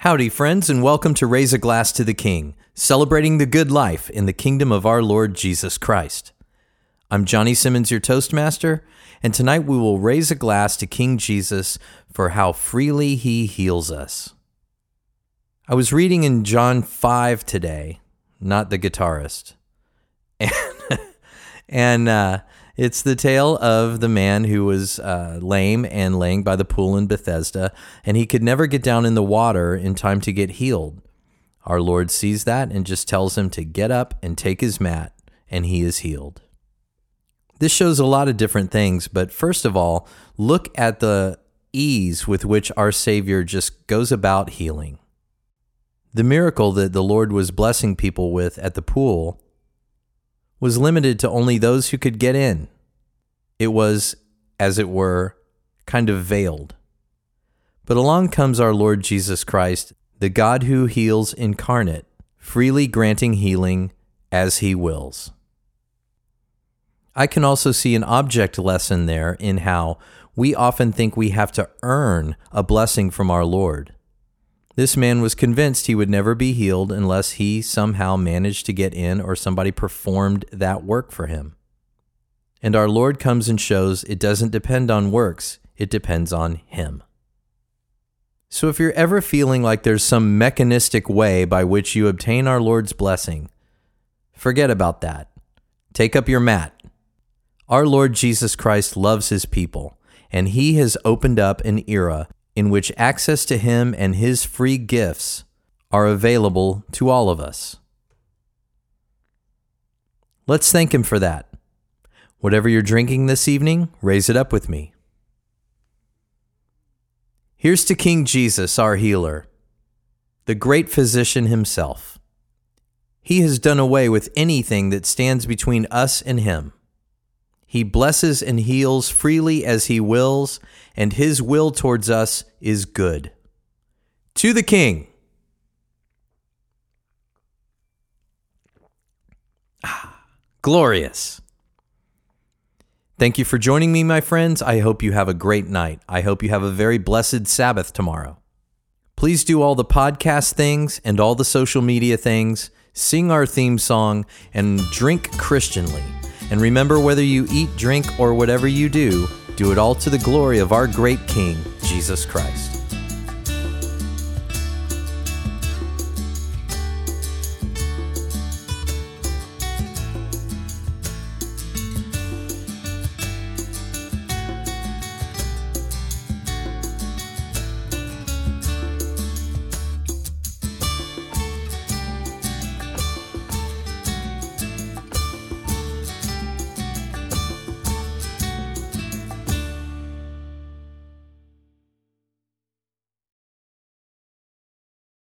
Howdy, friends, and welcome to Raise a Glass to the King, celebrating the good life in the kingdom of our Lord Jesus Christ. I'm Johnny Simmons, your Toastmaster, and tonight we will raise a glass to King Jesus for how freely he heals us. I was reading in John 5 today, not the guitarist, and, and uh, it's the tale of the man who was uh, lame and laying by the pool in Bethesda, and he could never get down in the water in time to get healed. Our Lord sees that and just tells him to get up and take his mat, and he is healed. This shows a lot of different things, but first of all, look at the ease with which our Savior just goes about healing. The miracle that the Lord was blessing people with at the pool was limited to only those who could get in. It was, as it were, kind of veiled. But along comes our Lord Jesus Christ, the God who heals incarnate, freely granting healing as he wills. I can also see an object lesson there in how we often think we have to earn a blessing from our Lord. This man was convinced he would never be healed unless he somehow managed to get in or somebody performed that work for him. And our Lord comes and shows it doesn't depend on works, it depends on Him. So if you're ever feeling like there's some mechanistic way by which you obtain our Lord's blessing, forget about that. Take up your mat. Our Lord Jesus Christ loves His people, and He has opened up an era in which access to Him and His free gifts are available to all of us. Let's thank Him for that. Whatever you're drinking this evening, raise it up with me. Here's to King Jesus, our healer, the great physician himself. He has done away with anything that stands between us and Him. He blesses and heals freely as he wills, and his will towards us is good. To the King. Ah, glorious. Thank you for joining me, my friends. I hope you have a great night. I hope you have a very blessed Sabbath tomorrow. Please do all the podcast things and all the social media things, sing our theme song, and drink Christianly. And remember, whether you eat, drink, or whatever you do, do it all to the glory of our great King, Jesus Christ.